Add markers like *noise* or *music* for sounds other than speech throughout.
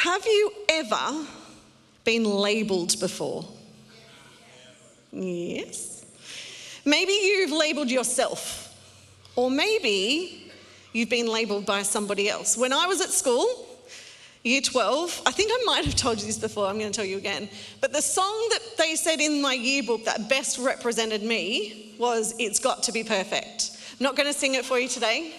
Have you ever been labeled before? Yes. Maybe you've labeled yourself, or maybe you've been labeled by somebody else. When I was at school, year 12, I think I might have told you this before, I'm going to tell you again. But the song that they said in my yearbook that best represented me was It's Got to Be Perfect. I'm not going to sing it for you today.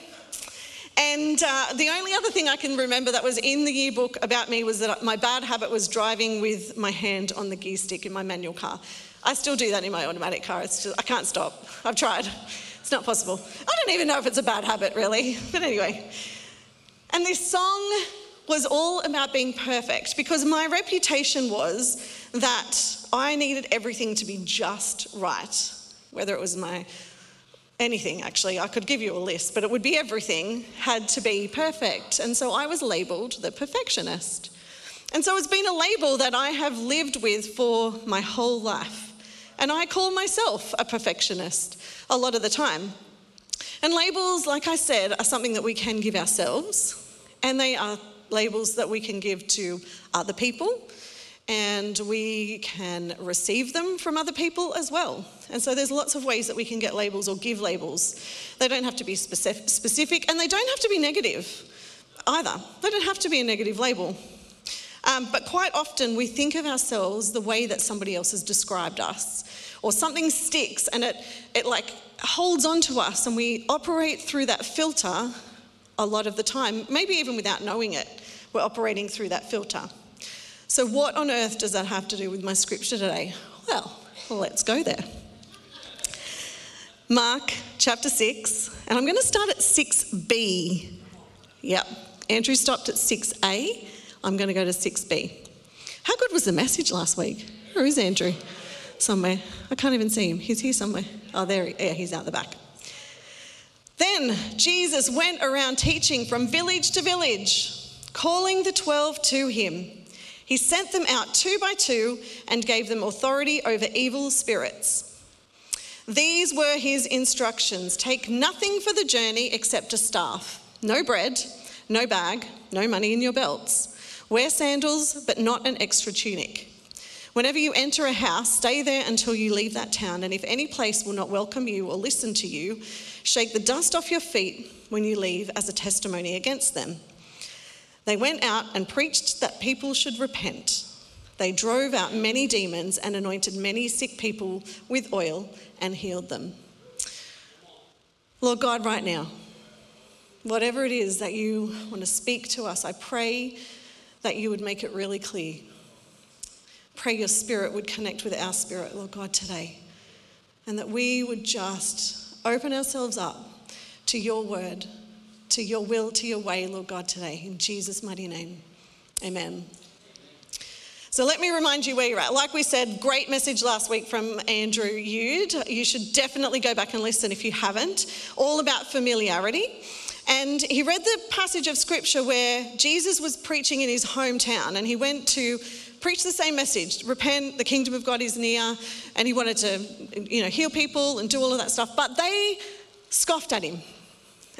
And uh, the only other thing I can remember that was in the yearbook about me was that my bad habit was driving with my hand on the gear stick in my manual car. I still do that in my automatic car. Just, I can't stop. I've tried. It's not possible. I don't even know if it's a bad habit, really. But anyway. And this song was all about being perfect because my reputation was that I needed everything to be just right, whether it was my anything actually, I could give you a list, but it would be everything had to be perfect. And so I was labeled the perfectionist. And so it's been a label that I have lived with for my whole life. And I call myself a perfectionist a lot of the time. And labels, like I said, are something that we can give ourselves, and they are labels that we can give to other people and we can receive them from other people as well. And so there's lots of ways that we can get labels or give labels. They don't have to be specific and they don't have to be negative either. They don't have to be a negative label. Um, but quite often we think of ourselves the way that somebody else has described us, or something sticks and it, it like holds on to us, and we operate through that filter a lot of the time, maybe even without knowing it. We're operating through that filter. So, what on earth does that have to do with my scripture today? Well, let's go there. Mark chapter 6, and I'm going to start at 6b. Yep, Andrew stopped at 6a. I'm going to go to 6b. How good was the message last week? Where is Andrew? Somewhere. I can't even see him. He's here somewhere. Oh, there he, yeah, he's out the back. Then Jesus went around teaching from village to village, calling the twelve to him. He sent them out two by two and gave them authority over evil spirits. These were his instructions take nothing for the journey except a staff, no bread, no bag, no money in your belts. Wear sandals, but not an extra tunic. Whenever you enter a house, stay there until you leave that town. And if any place will not welcome you or listen to you, shake the dust off your feet when you leave as a testimony against them. They went out and preached that people should repent. They drove out many demons and anointed many sick people with oil and healed them. Lord God, right now, whatever it is that you want to speak to us, I pray that you would make it really clear. Pray your spirit would connect with our spirit, Lord God, today. And that we would just open ourselves up to your word to your will, to your way, Lord God, today. In Jesus' mighty name. Amen. So let me remind you where you're at. Like we said, great message last week from Andrew Yude. You should definitely go back and listen if you haven't. All about familiarity. And he read the passage of scripture where Jesus was preaching in his hometown and he went to preach the same message repent, the kingdom of God is near. And he wanted to, you know, heal people and do all of that stuff. But they scoffed at him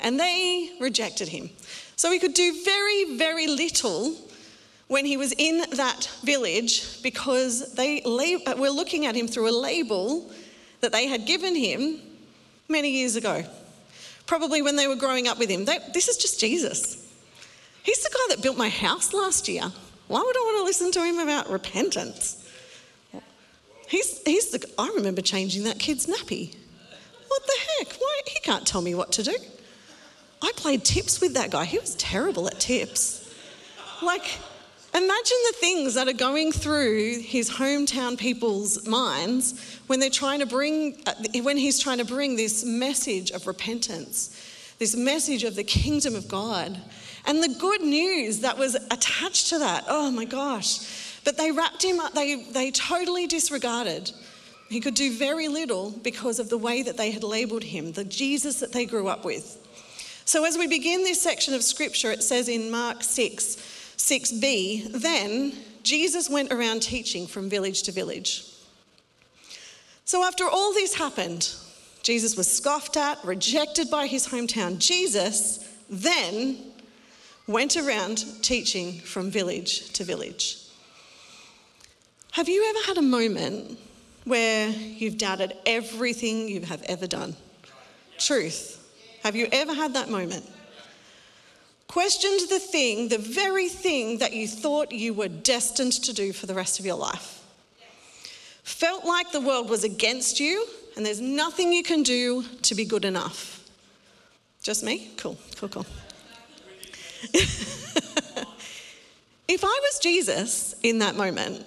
and they rejected him. So he could do very, very little when he was in that village because they uh, were looking at him through a label that they had given him many years ago. Probably when they were growing up with him. They, this is just Jesus. He's the guy that built my house last year. Why would I want to listen to him about repentance? He's, he's the, I remember changing that kid's nappy. What the heck? Why? He can't tell me what to do. I played tips with that guy. He was terrible at tips. Like, imagine the things that are going through his hometown people's minds when they're trying to bring, uh, when he's trying to bring this message of repentance, this message of the kingdom of God, and the good news that was attached to that. Oh my gosh. But they wrapped him up, they, they totally disregarded. He could do very little because of the way that they had labeled him, the Jesus that they grew up with. So, as we begin this section of scripture, it says in Mark 6 6b, then Jesus went around teaching from village to village. So, after all this happened, Jesus was scoffed at, rejected by his hometown. Jesus then went around teaching from village to village. Have you ever had a moment where you've doubted everything you have ever done? Truth. Have you ever had that moment? Questioned the thing, the very thing that you thought you were destined to do for the rest of your life. Felt like the world was against you and there's nothing you can do to be good enough. Just me? Cool, cool, cool. *laughs* if I was Jesus in that moment,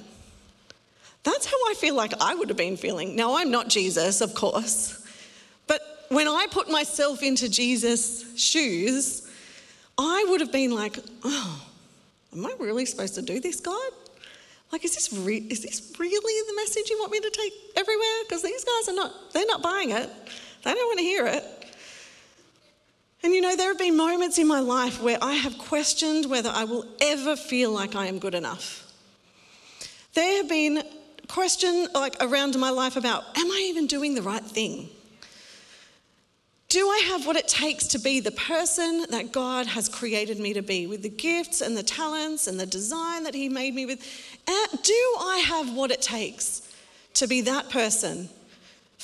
that's how I feel like I would have been feeling. Now, I'm not Jesus, of course, when I put myself into Jesus' shoes, I would have been like, oh, am I really supposed to do this, God? Like, is this, re- is this really the message you want me to take everywhere? Because these guys are not, they're not buying it. They don't want to hear it. And you know, there have been moments in my life where I have questioned whether I will ever feel like I am good enough. There have been questions like around my life about, am I even doing the right thing? Do I have what it takes to be the person that God has created me to be with the gifts and the talents and the design that He made me with? Uh, do I have what it takes to be that person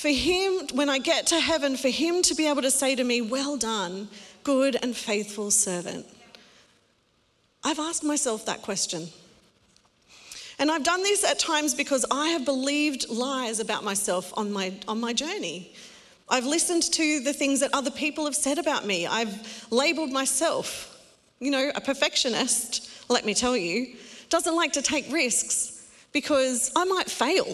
for Him, when I get to heaven, for Him to be able to say to me, Well done, good and faithful servant. I've asked myself that question. And I've done this at times because I have believed lies about myself on my, on my journey. I've listened to the things that other people have said about me. I've labeled myself, you know, a perfectionist, let me tell you, doesn't like to take risks because I might fail.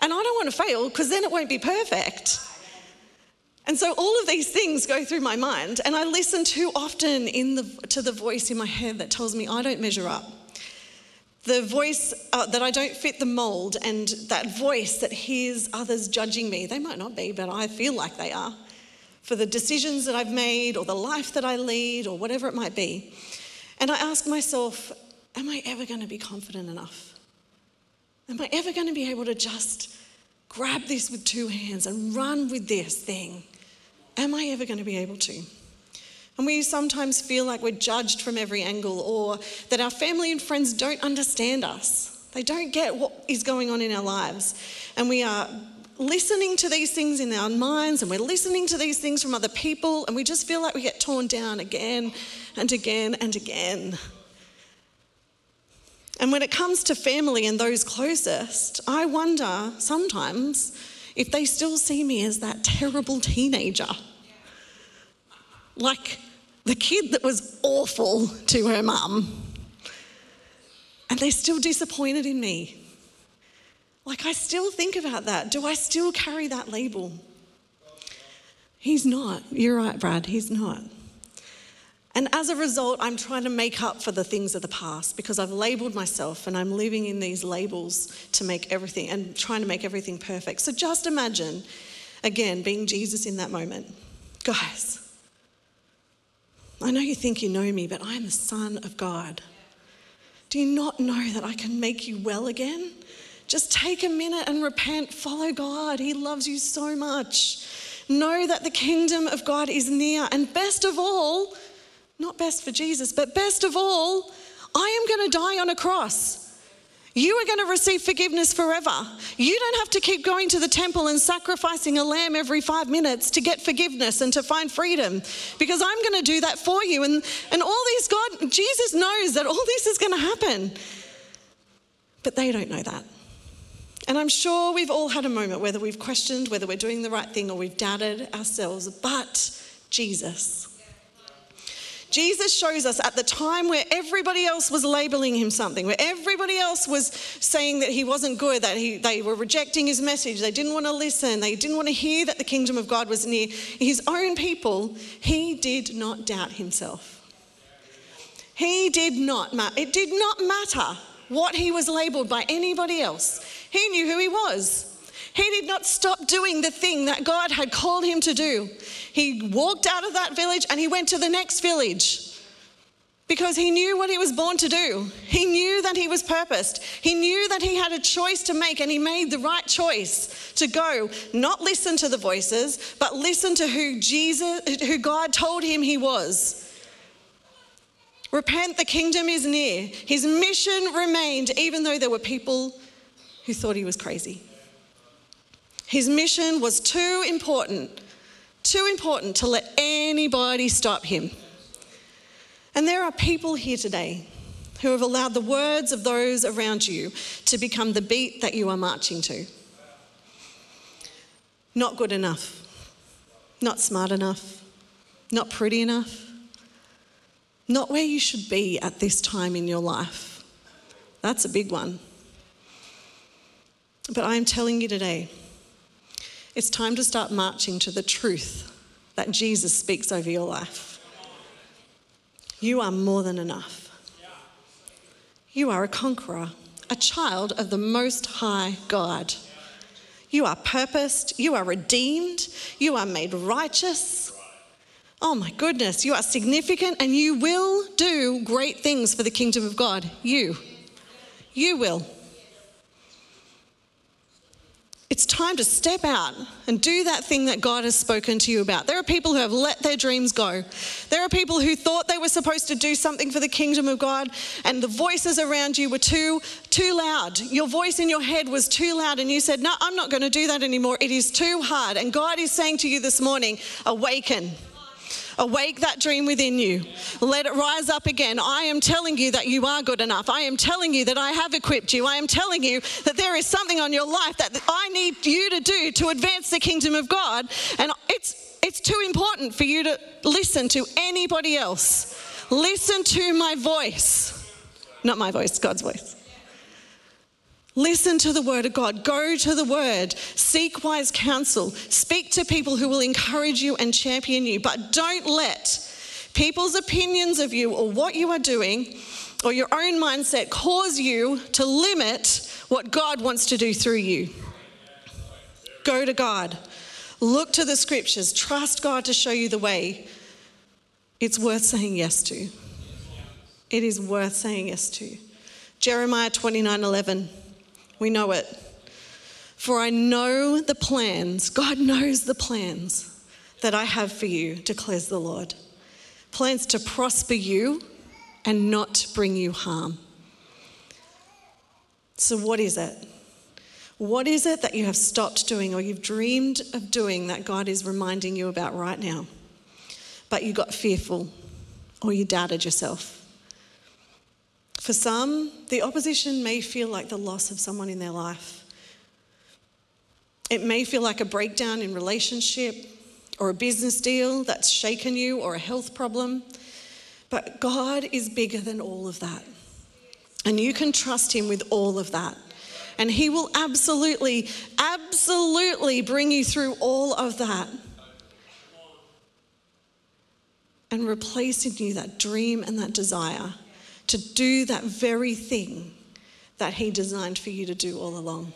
And I don't want to fail because then it won't be perfect. And so all of these things go through my mind, and I listen too often the, to the voice in my head that tells me I don't measure up. The voice uh, that I don't fit the mold, and that voice that hears others judging me. They might not be, but I feel like they are for the decisions that I've made, or the life that I lead, or whatever it might be. And I ask myself, Am I ever going to be confident enough? Am I ever going to be able to just grab this with two hands and run with this thing? Am I ever going to be able to? And we sometimes feel like we're judged from every angle or that our family and friends don't understand us. They don't get what is going on in our lives. And we are listening to these things in our minds and we're listening to these things from other people and we just feel like we get torn down again and again and again. And when it comes to family and those closest, I wonder sometimes if they still see me as that terrible teenager. Like the kid that was awful to her mum. And they're still disappointed in me. Like, I still think about that. Do I still carry that label? He's not. You're right, Brad. He's not. And as a result, I'm trying to make up for the things of the past because I've labeled myself and I'm living in these labels to make everything and trying to make everything perfect. So just imagine, again, being Jesus in that moment. Guys, I know you think you know me, but I am the Son of God. Do you not know that I can make you well again? Just take a minute and repent. Follow God. He loves you so much. Know that the kingdom of God is near. And best of all, not best for Jesus, but best of all, I am going to die on a cross. You are going to receive forgiveness forever. You don't have to keep going to the temple and sacrificing a lamb every five minutes to get forgiveness and to find freedom because I'm going to do that for you. And, and all these, God, Jesus knows that all this is going to happen. But they don't know that. And I'm sure we've all had a moment whether we've questioned whether we're doing the right thing or we've doubted ourselves. But Jesus, Jesus shows us at the time where everybody else was labeling him something, where everybody else was saying that he wasn't good, that he, they were rejecting his message, they didn't want to listen, they didn't want to hear that the kingdom of God was near, his own people, he did not doubt himself. He did not matter. It did not matter what he was labeled by anybody else. He knew who he was. He did not stop doing the thing that God had called him to do. He walked out of that village and he went to the next village because he knew what he was born to do. He knew that he was purposed. He knew that he had a choice to make and he made the right choice to go, not listen to the voices, but listen to who Jesus who God told him he was. Repent, the kingdom is near. His mission remained, even though there were people who thought he was crazy. His mission was too important, too important to let anybody stop him. And there are people here today who have allowed the words of those around you to become the beat that you are marching to. Not good enough, not smart enough, not pretty enough, not where you should be at this time in your life. That's a big one. But I am telling you today, it's time to start marching to the truth that Jesus speaks over your life. You are more than enough. You are a conqueror, a child of the Most High God. You are purposed, you are redeemed, you are made righteous. Oh my goodness, you are significant and you will do great things for the kingdom of God. You. You will. It's time to step out and do that thing that God has spoken to you about. There are people who have let their dreams go. There are people who thought they were supposed to do something for the kingdom of God and the voices around you were too too loud. Your voice in your head was too loud and you said, "No, I'm not going to do that anymore. It is too hard." And God is saying to you this morning, "Awaken." Awake that dream within you. Let it rise up again. I am telling you that you are good enough. I am telling you that I have equipped you. I am telling you that there is something on your life that I need you to do to advance the kingdom of God. And it's, it's too important for you to listen to anybody else. Listen to my voice. Not my voice, God's voice. Listen to the word of God. Go to the word. Seek wise counsel. Speak to people who will encourage you and champion you. But don't let people's opinions of you or what you are doing or your own mindset cause you to limit what God wants to do through you. Go to God. Look to the scriptures. Trust God to show you the way. It's worth saying yes to. It is worth saying yes to. Jeremiah 29 11. We know it. For I know the plans, God knows the plans that I have for you, declares the Lord. Plans to prosper you and not bring you harm. So, what is it? What is it that you have stopped doing or you've dreamed of doing that God is reminding you about right now? But you got fearful or you doubted yourself. For some, the opposition may feel like the loss of someone in their life. It may feel like a breakdown in relationship or a business deal that's shaken you or a health problem. But God is bigger than all of that. And you can trust Him with all of that. And He will absolutely, absolutely bring you through all of that. And replace in you that dream and that desire to do that very thing that He designed for you to do all along.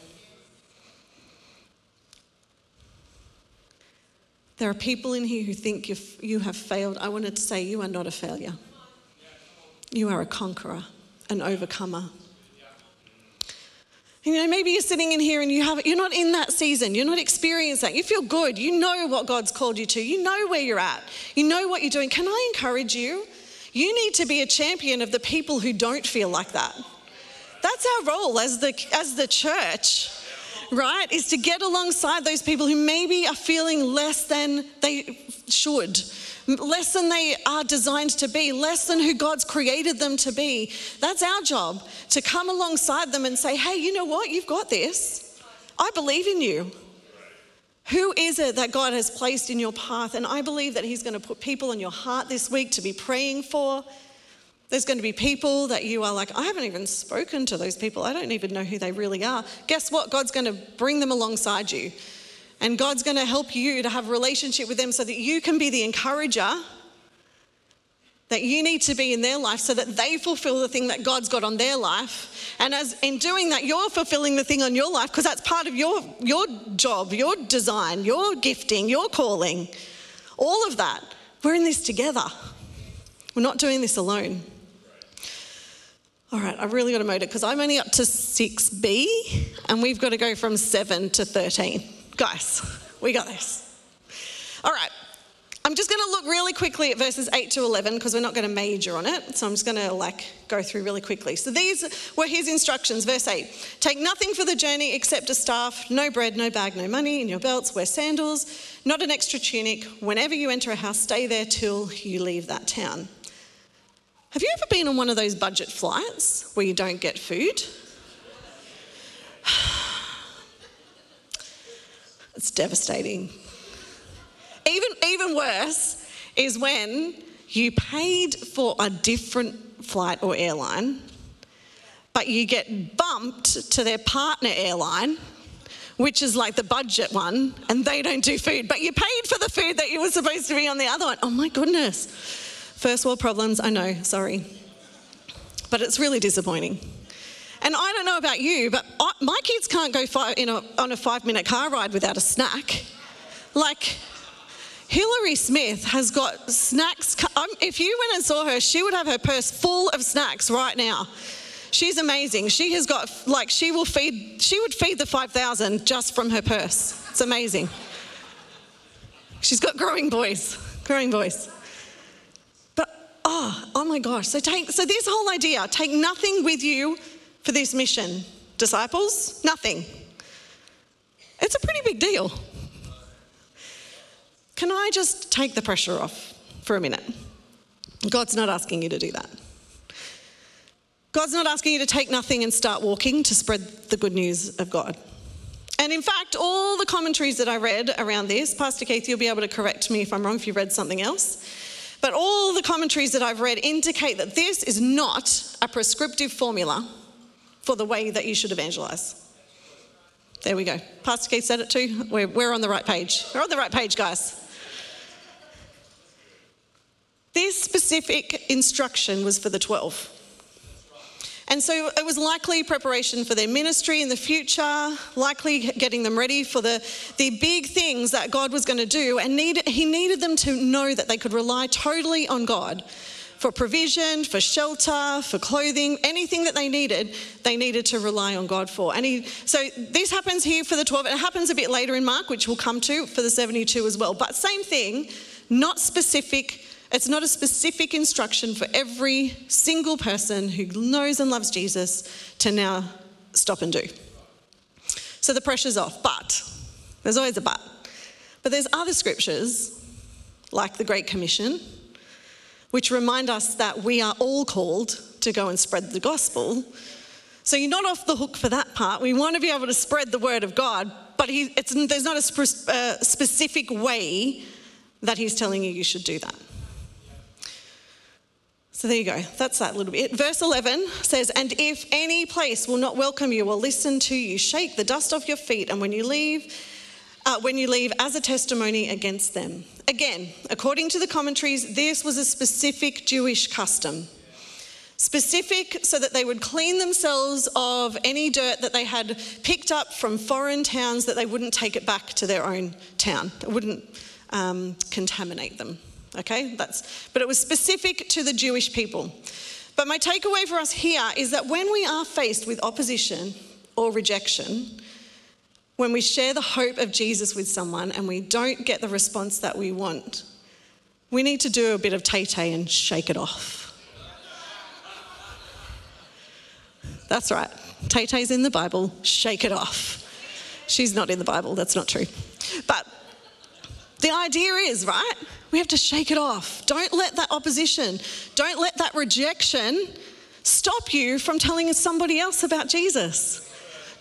There are people in here who think you have failed. I wanted to say you are not a failure. You are a conqueror, an overcomer. You know, maybe you're sitting in here and you have you're not in that season. You're not experiencing that. You feel good. You know what God's called you to. You know where you're at. You know what you're doing. Can I encourage you? You need to be a champion of the people who don't feel like that. That's our role as the, as the church, right? Is to get alongside those people who maybe are feeling less than they should, less than they are designed to be, less than who God's created them to be. That's our job to come alongside them and say, hey, you know what? You've got this. I believe in you. Who is it that God has placed in your path? And I believe that He's going to put people in your heart this week to be praying for. There's going to be people that you are like, I haven't even spoken to those people. I don't even know who they really are. Guess what? God's going to bring them alongside you. And God's going to help you to have a relationship with them so that you can be the encourager that you need to be in their life so that they fulfill the thing that God's got on their life. And as in doing that, you're fulfilling the thing on your life because that's part of your, your job, your design, your gifting, your calling. All of that. We're in this together. We're not doing this alone. All right, I really got to motor because I'm only up to 6B and we've got to go from 7 to 13. Guys, we got this. All right, I'm just going to look really quickly at verses 8 to 11 because we're not going to major on it. So I'm just going to like go through really quickly. So these were his instructions. Verse 8 Take nothing for the journey except a staff, no bread, no bag, no money in your belts, wear sandals, not an extra tunic. Whenever you enter a house, stay there till you leave that town. Have you ever been on one of those budget flights where you don't get food? *sighs* It's devastating. Even, worse is when you paid for a different flight or airline, but you get bumped to their partner airline, which is like the budget one, and they don't do food, but you paid for the food that you were supposed to be on the other one. Oh my goodness. First world problems, I know, sorry. But it's really disappointing. And I don't know about you, but I, my kids can't go five, a, on a five minute car ride without a snack. Like, Hillary Smith has got snacks. Um, if you went and saw her, she would have her purse full of snacks right now. She's amazing. She has got, like, she will feed, she would feed the 5,000 just from her purse. It's amazing. She's got growing boys, growing boys. But, oh, oh my gosh. So take, so this whole idea, take nothing with you for this mission? Disciples? Nothing. It's a pretty big deal. Can I just take the pressure off for a minute? God's not asking you to do that. God's not asking you to take nothing and start walking to spread the good news of God. And in fact, all the commentaries that I read around this, Pastor Keith, you'll be able to correct me if I'm wrong if you've read something else. But all the commentaries that I've read indicate that this is not a prescriptive formula for the way that you should evangelize. There we go. Pastor Keith said it too. We're, we're on the right page. We're on the right page, guys. This specific instruction was for the 12. And so it was likely preparation for their ministry in the future, likely getting them ready for the, the big things that God was going to do. And he needed them to know that they could rely totally on God for provision, for shelter, for clothing, anything that they needed, they needed to rely on God for. And he, so this happens here for the 12. It happens a bit later in Mark, which we'll come to for the 72 as well. But same thing, not specific. It's not a specific instruction for every single person who knows and loves Jesus to now stop and do. So the pressure's off. But, there's always a but. But there's other scriptures, like the Great Commission, which remind us that we are all called to go and spread the gospel. So you're not off the hook for that part. We want to be able to spread the word of God, but he, there's not a sp- uh, specific way that he's telling you you should do that. So there you go. That's that little bit. Verse 11 says, And if any place will not welcome you or listen to you, shake the dust off your feet, and when you leave, uh, when you leave as a testimony against them. Again, according to the commentaries, this was a specific Jewish custom. Specific so that they would clean themselves of any dirt that they had picked up from foreign towns, that they wouldn't take it back to their own town. It wouldn't um, contaminate them. Okay, that's, but it was specific to the Jewish people. But my takeaway for us here is that when we are faced with opposition or rejection, when we share the hope of Jesus with someone and we don't get the response that we want, we need to do a bit of tay tay and shake it off. That's right. Tay Tay's in the Bible, shake it off. She's not in the Bible, that's not true. But the idea is, right? We have to shake it off. Don't let that opposition, don't let that rejection stop you from telling somebody else about Jesus.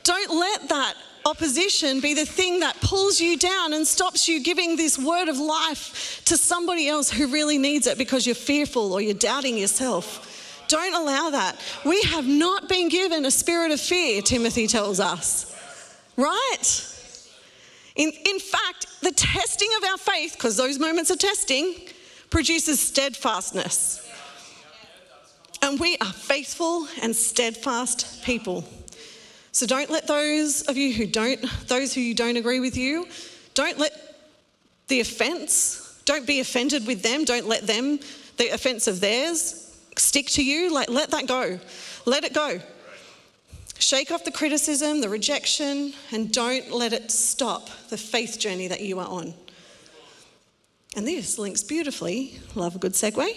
Don't let that opposition be the thing that pulls you down and stops you giving this word of life to somebody else who really needs it because you're fearful or you're doubting yourself. Don't allow that. We have not been given a spirit of fear, Timothy tells us. Right? In, in fact, the testing of our faith, because those moments of testing, produces steadfastness. And we are faithful and steadfast people. So don't let those of you who don't, those who you don't agree with you, don't let the offense, don't be offended with them, don't let them, the offense of theirs, stick to you. Like, let that go. Let it go. Shake off the criticism, the rejection, and don't let it stop the faith journey that you are on. And this links beautifully, love a good segue,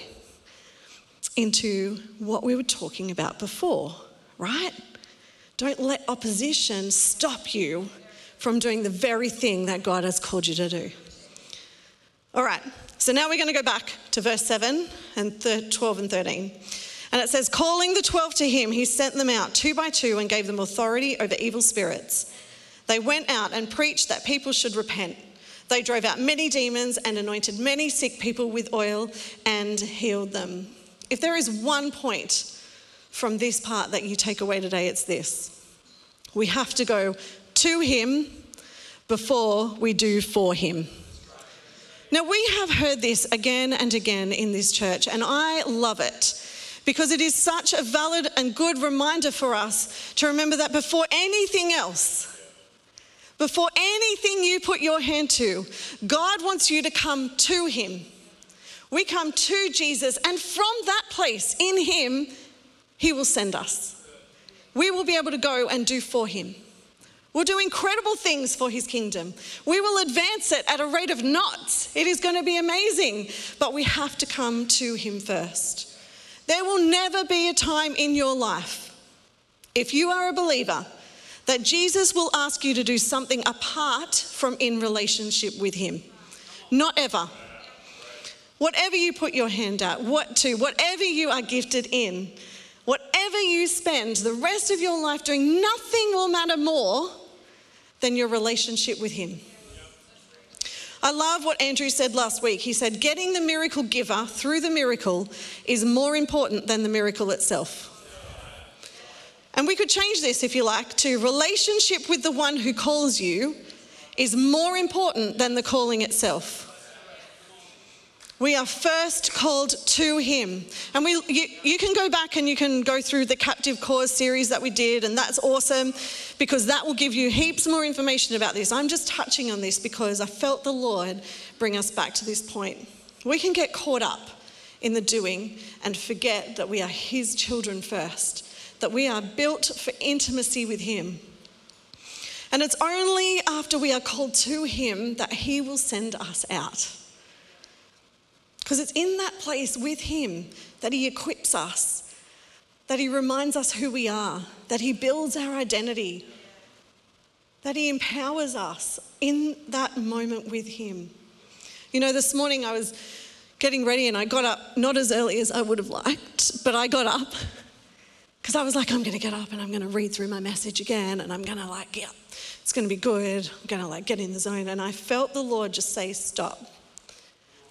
into what we were talking about before, right? Don't let opposition stop you from doing the very thing that God has called you to do. All right, so now we're going to go back to verse 7 and 12 and 13. And it says, Calling the 12 to him, he sent them out two by two and gave them authority over evil spirits. They went out and preached that people should repent. They drove out many demons and anointed many sick people with oil and healed them. If there is one point from this part that you take away today, it's this we have to go to Him before we do for Him. Now, we have heard this again and again in this church, and I love it because it is such a valid and good reminder for us to remember that before anything else, before anything you put your hand to, God wants you to come to Him. We come to Jesus, and from that place in Him, He will send us. We will be able to go and do for Him. We'll do incredible things for His kingdom. We will advance it at a rate of knots. It is going to be amazing, but we have to come to Him first. There will never be a time in your life, if you are a believer, that Jesus will ask you to do something apart from in relationship with Him. Not ever. Whatever you put your hand at, what to, whatever you are gifted in, whatever you spend the rest of your life doing, nothing will matter more than your relationship with Him. I love what Andrew said last week. He said, Getting the miracle giver through the miracle is more important than the miracle itself. And we could change this, if you like, to relationship with the one who calls you is more important than the calling itself. We are first called to Him. And we, you, you, can go back and you can go through the Captive Cause series that we did, and that's awesome because that will give you heaps more information about this. I'm just touching on this because I felt the Lord bring us back to this point. We can get caught up in the doing and forget that we are His children first that we are built for intimacy with Him. And it's only after we are called to Him that He will send us out. Because it's in that place with Him that He equips us, that He reminds us who we are, that He builds our identity, that He empowers us in that moment with Him. You know, this morning I was getting ready and I got up not as early as I would have liked, but I got up because I was like, I'm going to get up and I'm going to read through my message again and I'm going to, like, yeah, it's going to be good. I'm going to, like, get in the zone. And I felt the Lord just say, Stop.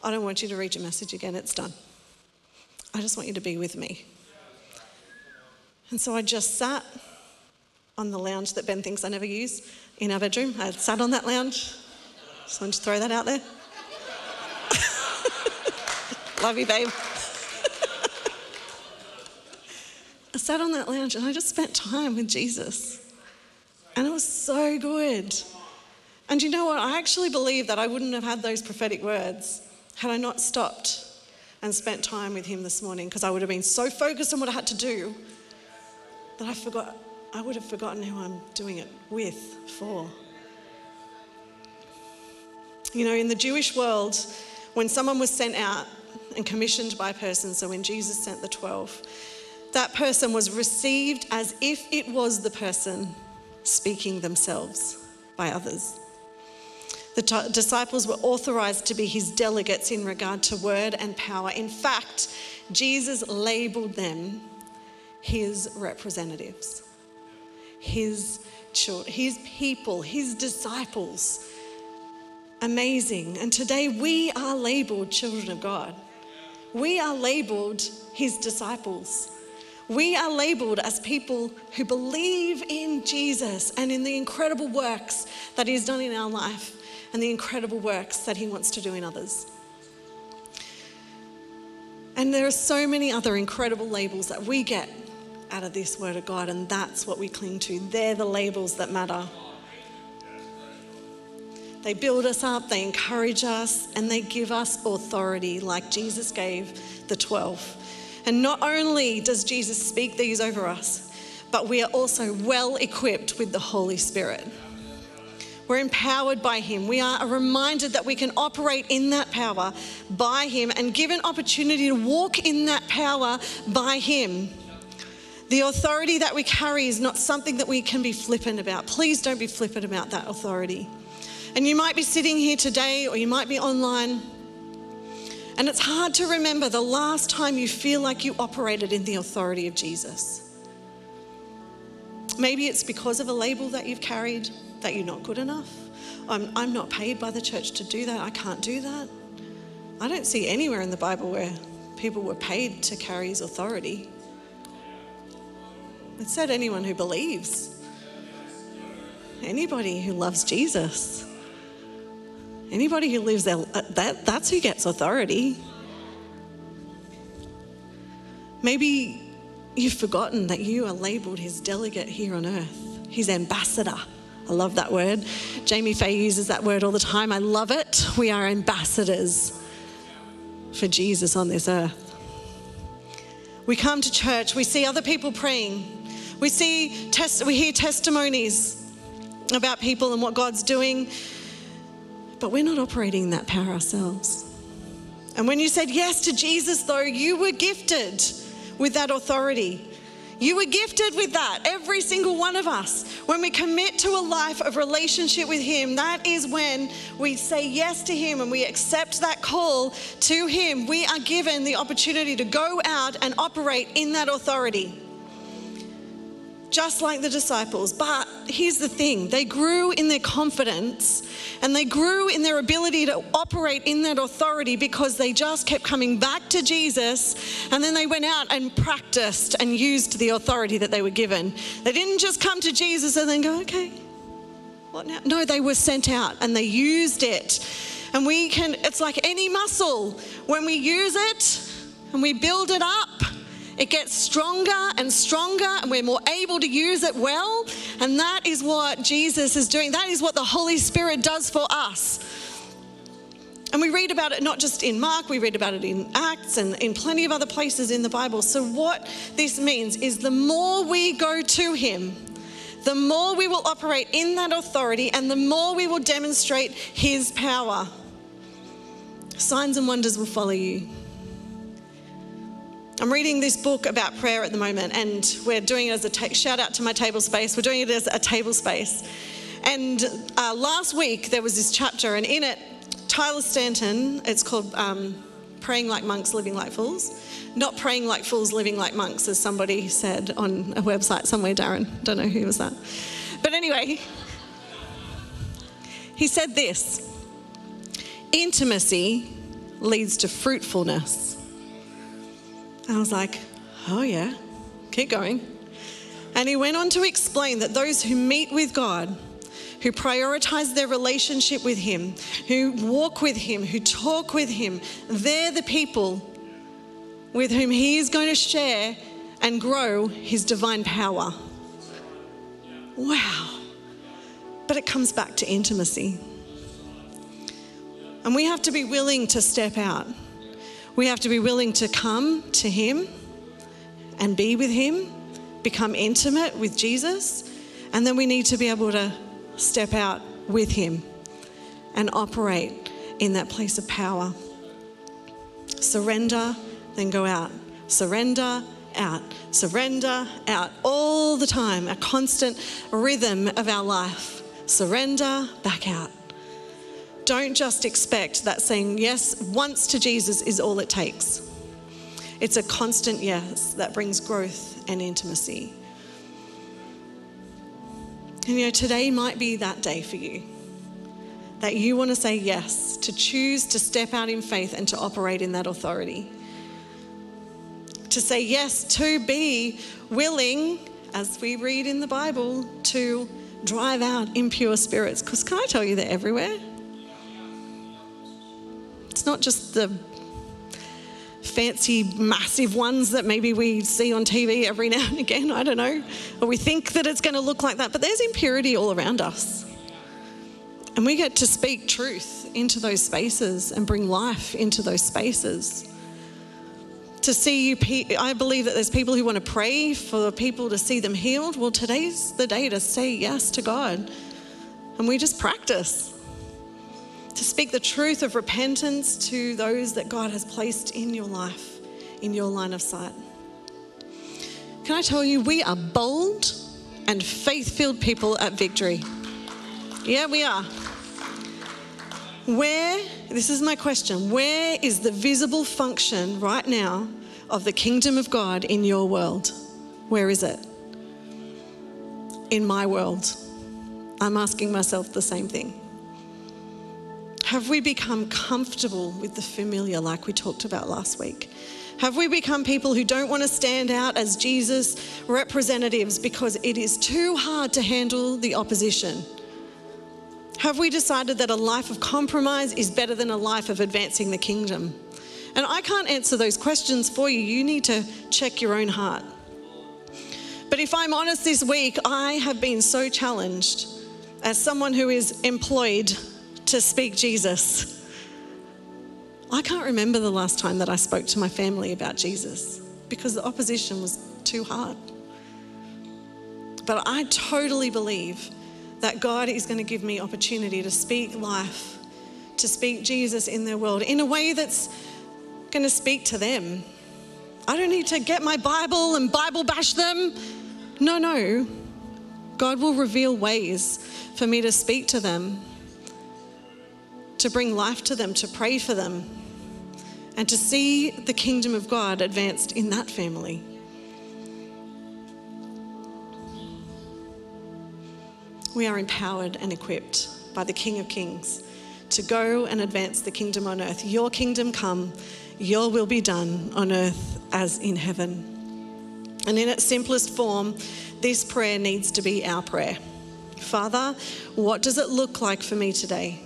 I don't want you to read your message again. It's done. I just want you to be with me. And so I just sat on the lounge that Ben thinks I never use in our bedroom. I sat on that lounge. Just wanted to throw that out there. *laughs* Love you, babe. I sat on that lounge and I just spent time with Jesus. And it was so good. And you know what? I actually believe that I wouldn't have had those prophetic words had I not stopped and spent time with him this morning because I would have been so focused on what I had to do that I forgot I would have forgotten who I'm doing it with for. You know, in the Jewish world, when someone was sent out and commissioned by a person, so when Jesus sent the 12, that person was received as if it was the person speaking themselves by others. The t- disciples were authorized to be his delegates in regard to word and power. In fact, Jesus labeled them his representatives, his children, his people, his disciples. Amazing. And today we are labeled children of God. We are labeled his disciples. We are labeled as people who believe in Jesus and in the incredible works that He's done in our life and the incredible works that He wants to do in others. And there are so many other incredible labels that we get out of this Word of God, and that's what we cling to. They're the labels that matter. They build us up, they encourage us, and they give us authority like Jesus gave the 12. And not only does Jesus speak these over us, but we are also well equipped with the Holy Spirit. We're empowered by Him. We are reminded that we can operate in that power by Him and given opportunity to walk in that power by Him. The authority that we carry is not something that we can be flippant about. Please don't be flippant about that authority. And you might be sitting here today or you might be online, and it's hard to remember the last time you feel like you operated in the authority of Jesus. Maybe it's because of a label that you've carried that you're not good enough. I'm, I'm not paid by the church to do that. I can't do that. I don't see anywhere in the Bible where people were paid to carry his authority. It said anyone who believes, anybody who loves Jesus, anybody who lives there, uh, that, that's who gets authority. Maybe you've forgotten that you are labeled his delegate here on earth, his ambassador. I love that word. Jamie Faye uses that word all the time. I love it. We are ambassadors for Jesus on this earth. We come to church, we see other people praying, we see we hear testimonies about people and what God's doing, but we're not operating in that power ourselves. And when you said yes to Jesus, though, you were gifted with that authority. You were gifted with that, every single one of us. When we commit to a life of relationship with Him, that is when we say yes to Him and we accept that call to Him. We are given the opportunity to go out and operate in that authority just like the disciples. But here's the thing they grew in their confidence and they grew in their ability to operate in that authority because they just kept coming back to Jesus and then they went out and practiced and used the authority that they were given. They didn't just come to Jesus and then go, okay, what now? No, they were sent out and they used it. And we can, it's like any muscle. When we use it and we build it up, it gets stronger and stronger, and we're more able to use it well. And that is what Jesus is doing. That is what the Holy Spirit does for us. And we read about it not just in Mark, we read about it in Acts and in plenty of other places in the Bible. So, what this means is the more we go to Him, the more we will operate in that authority and the more we will demonstrate His power. Signs and wonders will follow you. I'm reading this book about prayer at the moment, and we're doing it as a ta- shout out to my table space. We're doing it as a table space. And uh, last week there was this chapter, and in it, Tyler Staton, it's called um, Praying Like Monks, Living Like Fools. Not praying like fools, living like monks, as somebody said on a website somewhere, Darren. Don't know who was that. But anyway, he said this intimacy leads to fruitfulness I was like, oh yeah, keep going. And he went on to explain that those who meet with God, who prioritize their relationship with Him, who walk with Him, who talk with Him, they're the people with whom He is going to share and grow His divine power. Wow. But it comes back to intimacy. And we have to be willing to step out. We have to be willing to come to Him and be with Him, become intimate with Jesus, and then we need to be able to step out with Him and operate in that place of power. Surrender, then go out. Surrender, out. Surrender, out. All the time, a constant rhythm of our life. Surrender, back out. Don't just expect that saying yes once to Jesus is all it takes. It's a constant yes that brings growth and intimacy. And you know, today might be that day for you that you want to say yes, to choose to step out in faith and to operate in that authority. To say yes, to be willing, as we read in the Bible, to drive out impure spirits. Because can I tell you, they're everywhere? It's not just the fancy, massive ones that maybe we see on TV every *laughs* now and again. I don't know. Or we think that it's going to look like that. But there's impurity all around us. And we get to speak truth into those spaces and bring life into those spaces. To see you, I believe that there's people who want to pray for people to see them healed. Well, today's the day to say yes to God And we just practice to speak the truth of repentance to those that God has placed in your life, in your line of sight. Can I tell you, we are bold and faith filled people at victory. Yeah, we are. Where, this is my question, where is the visible function right now of the kingdom of God in your world? Where is it? In my world. I'm asking myself the same thing. Have we become comfortable with the familiar like we talked about last week? Have we become people who don't want to stand out as Jesus representatives because it is too hard to handle the opposition? Have we decided that a life of compromise is better than a life of advancing the kingdom? And I can't answer those questions for you. You need to check your own heart. But if I'm honest this week, I have been so challenged as someone who is employed to speak Jesus. I can't remember the last time that I spoke to my family about Jesus because the opposition was too hard. But I totally believe that God is going to give me opportunity to speak life, to speak Jesus in their world in a way that's going to speak to them. I don't need to get my Bible and Bible bash them. No, no. God will reveal ways for me to speak to them, to bring life to them, to pray for them, and to see the kingdom of God advanced in that family. We are empowered and equipped by the King of Kings to go and advance the kingdom on earth. Your kingdom come, your will be done on earth as in heaven. And in its simplest form, this prayer needs to be our prayer. Father, what does it look like for me today?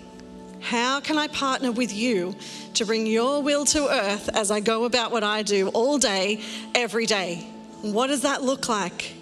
How can I partner with you to bring your will to earth as I go about what I do all day, every day? What does that look like?